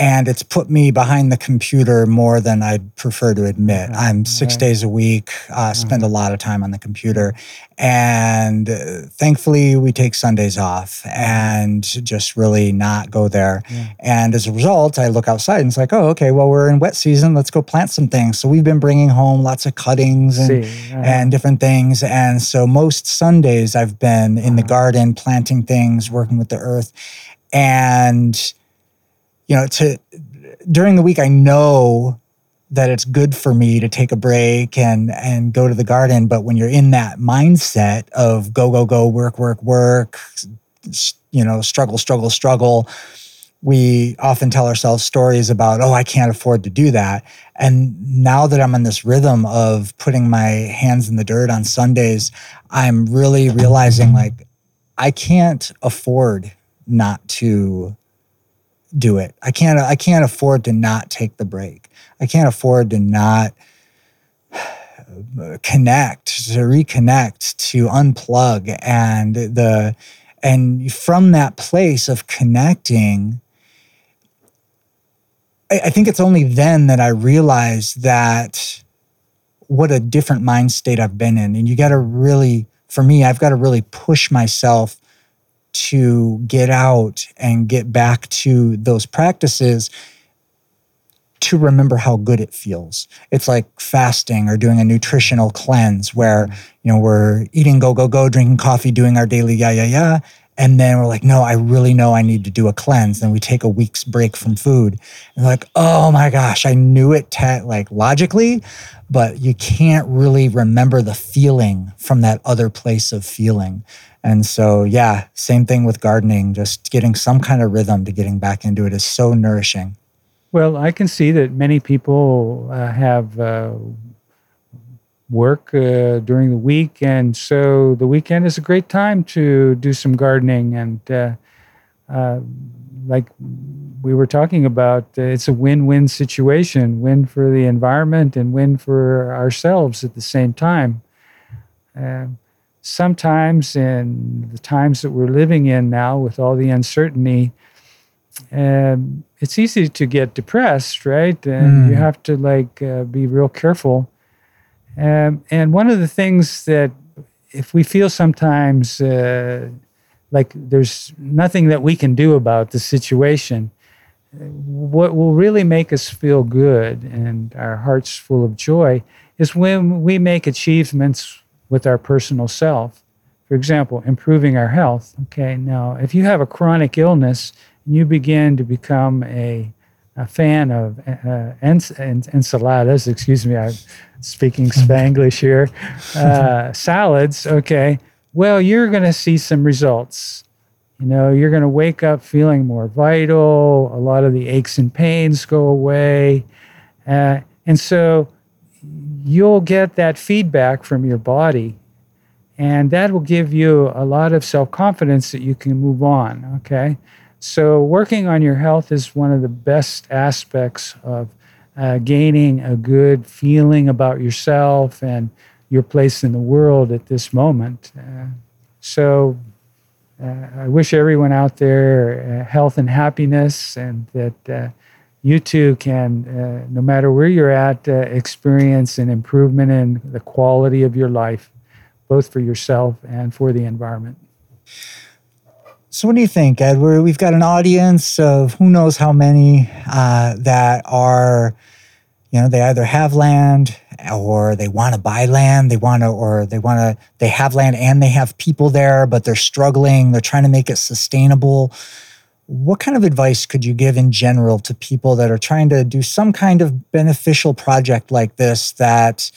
And it's put me behind the computer more than I'd prefer to admit. I'm six days a week, uh, spend a lot of time on the computer, and uh, thankfully we take Sundays off and just really not go there. Yeah. And as a result, I look outside and it's like, oh, okay, well we're in wet season, let's go plant some things. So we've been bringing home lots of cuttings and See, and different things. And so most Sundays I've been in the Uh-huh. garden planting things, working with the earth. And you know, to during the week I know that it's good for me to take a break and and go to the garden, but when you're in that mindset of go go go work work work, you know, struggle struggle struggle, we often tell ourselves stories about, oh, I can't afford to do that. And now that I'm in this rhythm of putting my hands in the dirt on Sundays, I'm really realizing like I can't afford not to do it. I can't I can't afford to not take the break. I can't afford to not connect, to reconnect, to unplug and the and from that place of connecting I, I think it's only then that I realize that what a different mind state I've been in. And you got to really, for me, I've got to really push myself to get out and get back to those practices to remember how good it feels. It's like fasting or doing a nutritional cleanse where, mm-hmm. you know, we're eating go, go, go, drinking coffee, doing our daily yeah, yeah, yeah. And then we're like, no, I really know I need to do a cleanse. Then we take a week's break from food. And like, oh my gosh, I knew it te- like logically, but you can't really remember the feeling from that other place of feeling. And so, yeah, same thing with gardening, just getting some kind of rhythm to getting back into it is so nourishing. Well, I can see that many people uh, have uh, work uh, during the week, and so the weekend is a great time to do some gardening. And uh, uh, like we were talking about, uh, it's a win-win situation: win for the environment and win for ourselves at the same time. Sometimes, in the times that we're living in now, with all the uncertainty, um, it's easy to get depressed, right? And you Mm. have to like uh, be real careful. Um, and one of the things that, if we feel sometimes uh, like there's nothing that we can do about the situation, uh, what will really make us feel good and our hearts full of joy is when we make achievements with our personal self. For example, improving our health. Okay, now if you have a chronic illness and you begin to become a, a fan of uh, ens- en- ensaladas, excuse me, I'm speaking Spanglish here, uh, salads, okay, well, you're going to see some results. You know, you're going to wake up feeling more vital, a lot of the aches and pains go away. Uh, and so you'll get that feedback from your body and that will give you a lot of self-confidence that you can move on okay? So working on your health is one of the best aspects of uh, gaining a good feeling about yourself and your place in the world at this moment. Uh, so uh, i wish everyone out there uh, health and happiness and that uh, you too can, uh, no matter where you're at, uh, experience an improvement in the quality of your life, both for yourself and for the environment. So, what do you think, Edward? We've got an audience of who knows how many uh, that are, you know, they either have land or they want to buy land. They want to, or they want to, they have land and they have people there, but they're struggling. They're trying to make it sustainable. What kind of advice could you give in general to people that are trying to do some kind of beneficial project like this that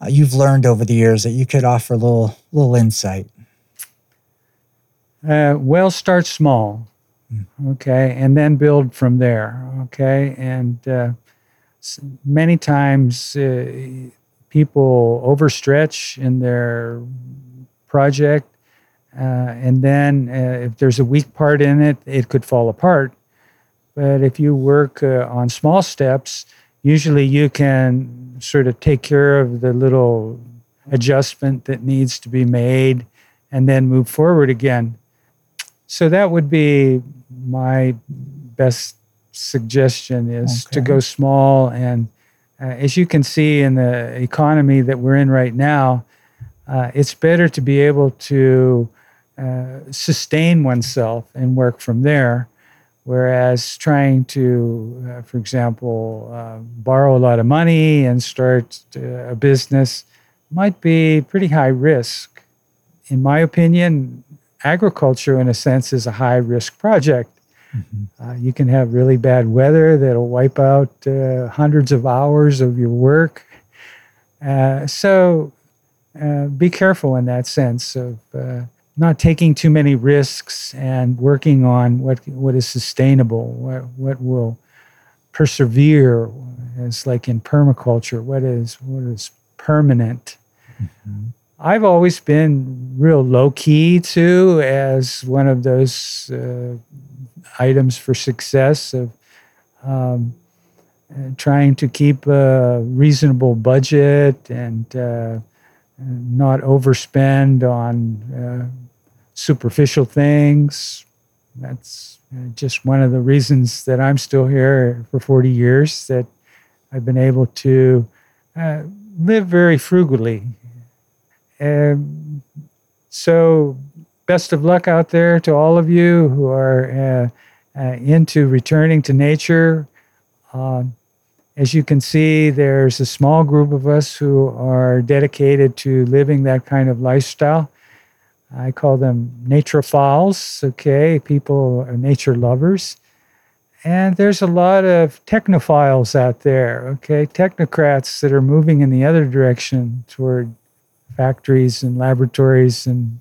uh, you've learned over the years that you could offer a little, little insight? Uh, well, start small, okay, and then build from there, okay. And uh, many times uh, people overstretch in their project, and then uh, if there's a weak part in it, it could fall apart. But if you work uh, on small steps, usually you can sort of take care of the little adjustment that needs to be made and then move forward again. So that would be my best suggestion is to go small. And uh, as you can see in the economy that we're in right now, uh, it's better to be able to uh, sustain oneself and work from there. Whereas trying to, uh, for example, uh, borrow a lot of money and start uh, a business might be pretty high risk. In my opinion, agriculture, in a sense, is a high risk project. Uh, you can have really bad weather that'll wipe out uh, hundreds of hours of your work. Uh, so uh, be careful in that sense of uh, not taking too many risks and working on what what is sustainable, what what will persevere. As like in permaculture, what is what is permanent. I've always been real low key too, as one of those uh, items for success of um, uh, trying to keep a reasonable budget and uh, not overspend on uh, superficial things. That's just one of the reasons that I'm still here for 40 years, that I've been able to uh, live very frugally. Um, so, best of luck out there to all of you who are uh, uh, into returning to nature. Um, as you can see, there's a small group of us who are dedicated to living that kind of lifestyle. I call them naturophiles, okay, people, are nature lovers. And there's a lot of technophiles out there, okay, technocrats that are moving in the other direction toward factories and laboratories and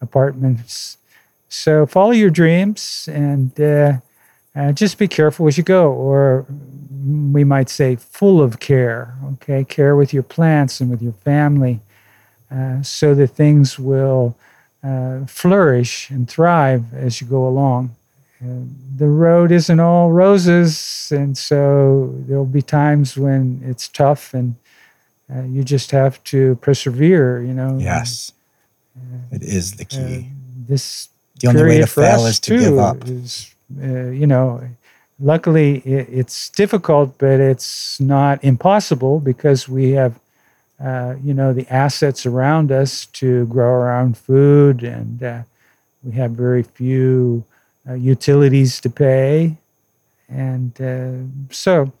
apartments. So follow your dreams and uh, uh, just be careful as you go, or we might say full of care, okay? Care with your plants and with your family uh, so that things will uh, flourish and thrive as you go along. Uh, the road isn't all roses, and so there'll be times when it's tough and uh, you just have to persevere, you know. Yes. It is the Uh, key. this the only way to for fail is to give up. Is, uh, you know, luckily it, it's difficult, but it's not impossible because we have, uh, you know, the assets around us to grow our own food, and uh, we have very few uh, utilities to pay, and uh, so.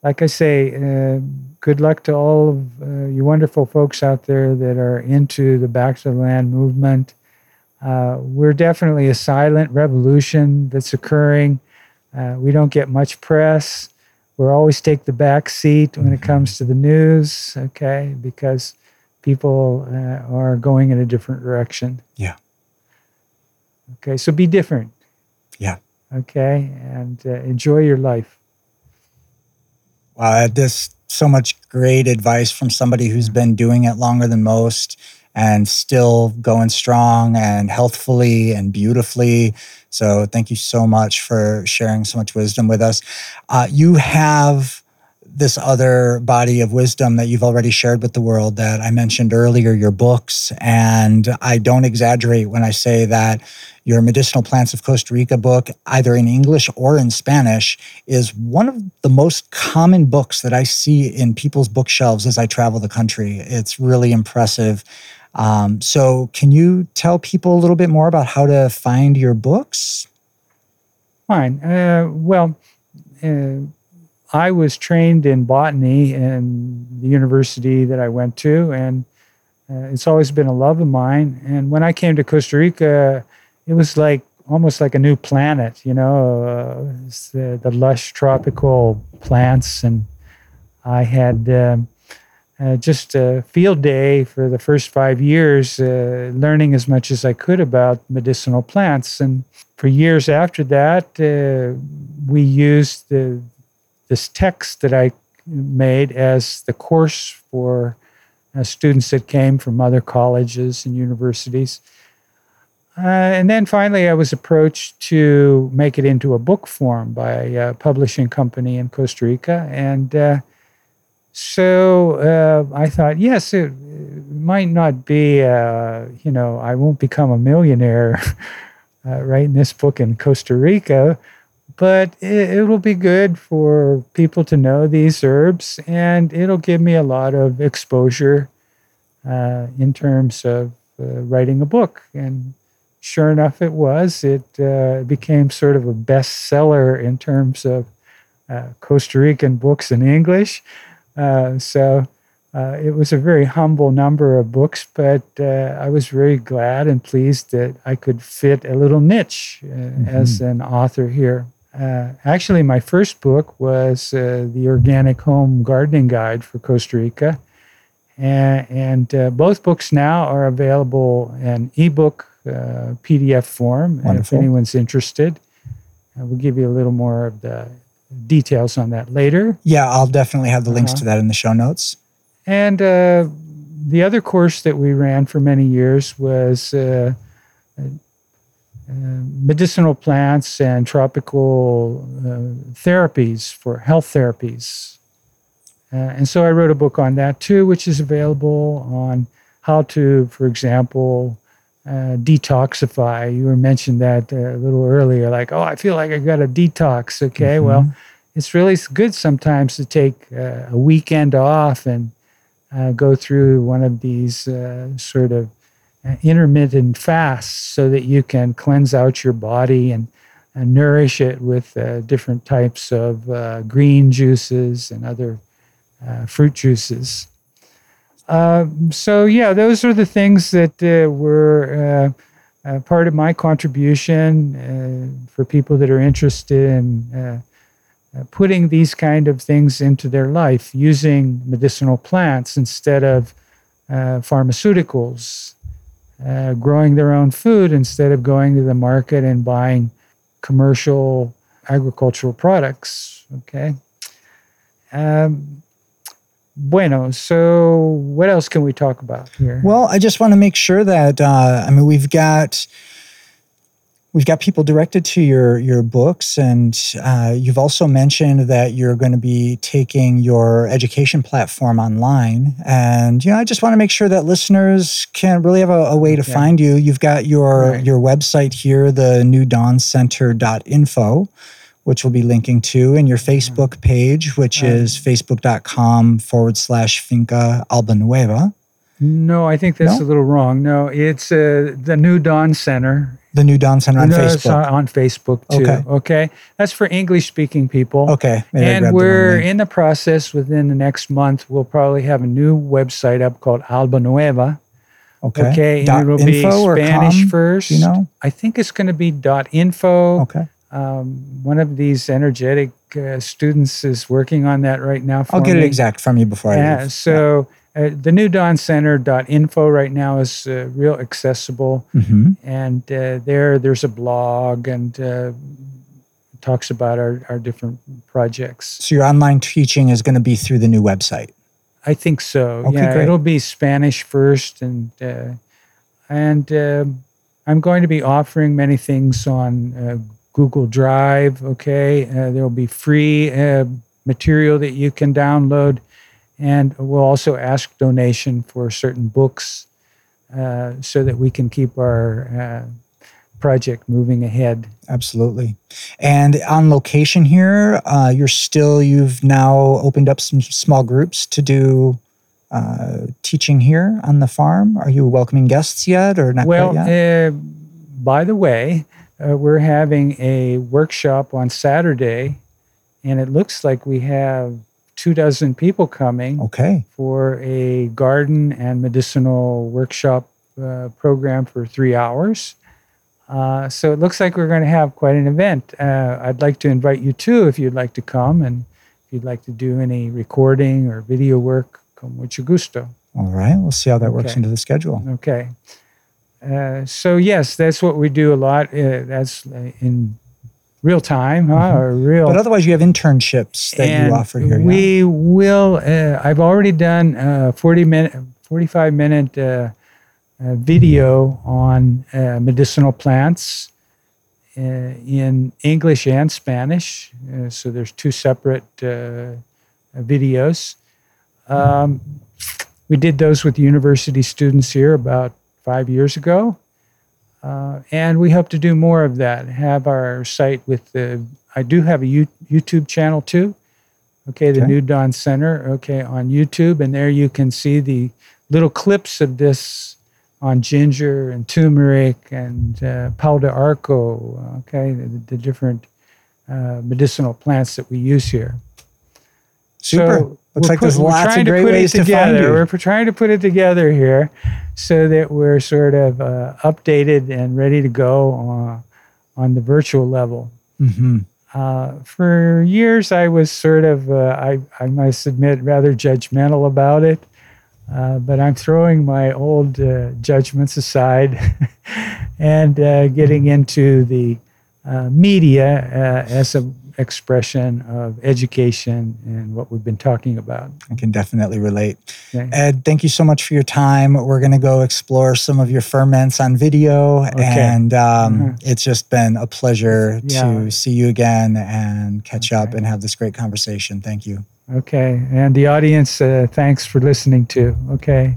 Like I say, uh, good luck to all of uh, you wonderful folks out there that are into the Back to the Land movement. We're definitely a silent revolution that's occurring. We don't get much press. We're always take the back seat when it comes to the news, okay, because people uh, are going in a different direction. Yeah. Okay, so be different. Yeah. Okay, and uh, enjoy your life. Wow, this so much great advice from somebody who's been doing it longer than most and still going strong and healthfully and beautifully. So, thank you so much for sharing so much wisdom with us. Uh, you have this other body of wisdom that you've already shared with the world that I mentioned earlier, your books. And I don't exaggerate when I say that your Medicinal Plants of Costa Rica book, either in English or in Spanish, is one of the most common books that I see in people's bookshelves as I travel the country. It's really impressive. Um, so, can you tell people a little bit more about how to find your books? Fine. Uh, well, uh, I was trained in botany in the university that I went to, and uh, it's always been a love of mine. And when I came to Costa Rica, it was like almost like a new planet, you know, uh, the, the lush tropical plants. And I had um, uh, just a field day for the first five years, uh, learning as much as I could about medicinal plants. And for years after that, uh, we used the, this text that I made as the course for uh, students that came from other colleges and universities. Uh, and then finally, I was approached to make it into a book form by a publishing company in Costa Rica. And uh, so uh, I thought, yes, it, might not be, uh, you know, I won't become a millionaire uh, writing this book in Costa Rica, but it, it will be good for people to know these herbs, and it'll give me a lot of exposure uh, in terms of uh, writing a book. And sure enough, it was. It uh, became sort of a bestseller in terms of uh, Costa Rican books in English. Uh, so uh, it was a very humble number of books, but uh, I was very glad and pleased that I could fit a little niche uh, mm-hmm. as an author here. Uh, actually, my first book was uh, the Organic Home Gardening Guide for Costa Rica. And, and both books now are available in ebook PDF form. And if anyone's interested, we'll give you a little more of the details on that later. Yeah, I'll definitely have the links uh-huh. to that in the show notes. And uh, the other course that we ran for many years was uh, uh, medicinal plants and tropical uh, therapies for health therapies. Uh, and so I wrote a book on that too, which is available on how to, for example, uh, detoxify. You were mentioned that a little earlier, like, oh, I feel like I got a detox. Okay, mm-hmm. well, it's really good sometimes to take a weekend off and uh, go through one of these uh, sort of uh, intermittent fasts so that you can cleanse out your body and, and nourish it with uh, different types of uh, green juices and other uh, fruit juices. Um, so, yeah, those are the things that were part of my contribution for people that are interested in uh, putting these kind of things into their life using medicinal plants instead of uh, pharmaceuticals, uh, growing their own food instead of going to the market and buying commercial agricultural products. Okay. Um, bueno, so what else can we talk about here? Well, I just want to make sure that, uh, I mean, we've got we've got people directed to your your books and uh, you've also mentioned that you're going to be taking your education platform online and you know i just want to make sure that listeners can really have a, a way to okay. find you you've got your right. your website here the new dawn center.info which we'll be linking to and your mm-hmm. facebook page which um, is facebook.com forward slash finca alba no, I think that's no? a little wrong. No, it's uh, the New Dawn Center the New Dawn Center on Facebook. On Facebook too. Okay. okay. That's for English speaking people. Okay. Maybe and we're in the process within the next month. We'll probably have a new website up called Alba Nueva. Okay. Okay. Dot and it'll be Spanish first. You know? I think it's going to be dot info. Okay. Um, one of these energetic uh, students is working on that right now. I'll get me. it exact from you before yeah, I leave. So. Yeah uh, the new Dawn Center.info right now is uh, real accessible, mm-hmm. and uh, there there's a blog and uh, talks about our, our different projects. So your online teaching is going to be through the new website. I think so. Okay, yeah, great. it'll be Spanish first, and uh, and um, I'm going to be offering many things on uh, Google Drive. Okay, there will be free material that you can download and we'll also ask donation for certain books uh, so that we can keep our uh, project moving ahead. Absolutely. And on location here, uh, you're still, you've now opened up some small groups to do uh, teaching here on the farm. Are you welcoming guests yet or not well, yet? Uh, by the way, uh, we're having a workshop on Saturday, and it looks like we have two dozen people coming okay. for a garden and medicinal workshop uh, program for three hours. Uh, so it looks like we're going to have quite an event. Uh, I'd like to invite you too if you'd like to come and if you'd like to do any recording or video work, con mucho gusto. All right, we'll see how that works okay. into the schedule. Okay. Uh, so yes, that's what we do a lot. Uh, that's uh, in real time, huh? Mm-hmm. Or real. But otherwise, you have internships that and you offer here. We yeah. will. Uh, I've already done a forty minute, forty-five minute uh, uh, video on uh, medicinal plants uh, in English and Spanish. Uh, so there's two separate videos. Um, we did those with university students here about five years ago. Uh, and we hope to do more of that. Have our site with the, I do have a U- YouTube channel too. Okay, the Okay. New Dawn Center. Okay, on YouTube, and there you can see the little clips of this on ginger and turmeric and uh, de arco. Okay, the, the different uh, medicinal plants that we use here. Super. So Looks we're like there's put- we're lots trying of to great put it ways to find together. you. We're trying to put it together here so that we're sort of uh, updated and ready to go on, on the virtual level. hmm Uh, for years, I was sort of, uh, I, I must admit, rather judgmental about it. Uh, but I'm throwing my old uh, judgments aside and uh, getting into the uh, media uh, as an expression of education and what we've been talking about. I can definitely relate. Okay. Ed, thank you so much for your time. We're going to go explore some of your ferments on video. And um, Mhm. it's just been a pleasure Yeah. to see you again and catch up and have this great conversation. Thank you. Okay. And the audience, uh, thanks for listening too. Okay.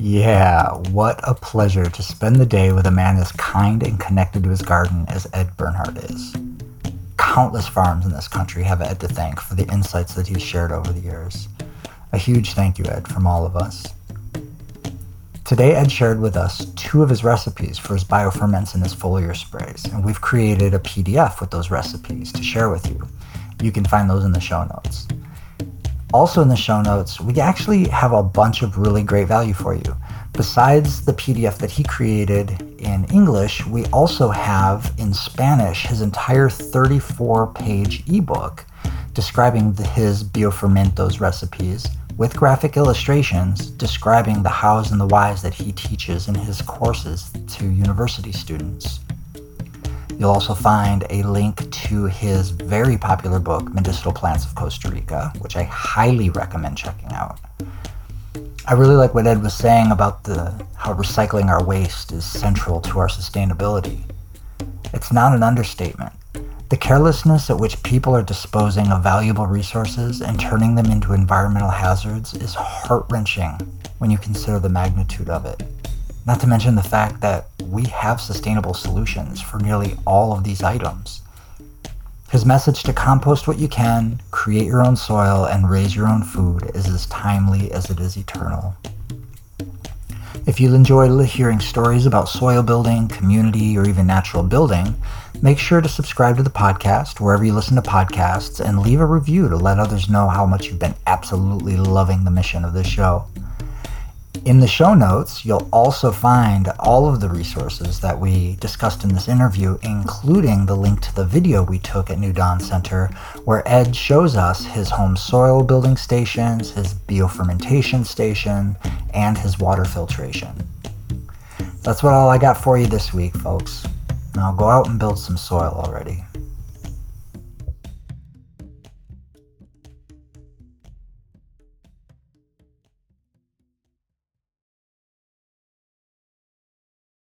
Yeah, what a pleasure to spend the day with a man as kind and connected to his garden as Ed Bernhardt is. Countless farms in this country have Ed to thank for the insights that he's shared over the years. A huge thank you, Ed, from all of us. Today, Ed shared with us two of his recipes for his bioferments and his foliar sprays, and we've created a PDF with those recipes to share with you. You can find those in the show notes. Also, in the show notes, we actually have a bunch of really great value for you. Besides the PDF that he created in English, we also have in Spanish his entire 34 page ebook describing the, his biofermentos recipes with graphic illustrations describing the hows and the whys that he teaches in his courses to university students. You'll also find a link to his very popular book, Medicinal Plants of Costa Rica, which I highly recommend checking out. I really like what Ed was saying about the how recycling our waste is central to our sustainability. It's not an understatement. The carelessness at which people are disposing of valuable resources and turning them into environmental hazards is heart wrenching when you consider the magnitude of it. Not to mention the fact that we have sustainable solutions for nearly all of these items. His message to compost what you can, create your own soil, and raise your own food is as timely as it is eternal. If you enjoy hearing stories about soil building, community, or even natural building, make sure to subscribe to the podcast wherever you listen to podcasts and leave a review to let others know how much you've been absolutely loving the mission of this show. In the show notes, you'll also find all of the resources that we discussed in this interview, including the link to the video we took at New Dawn Center, where Ed shows us his home soil building stations, his biofermentation station, and his water filtration. That's what all I got for you this week, folks. Now go out and build some soil already.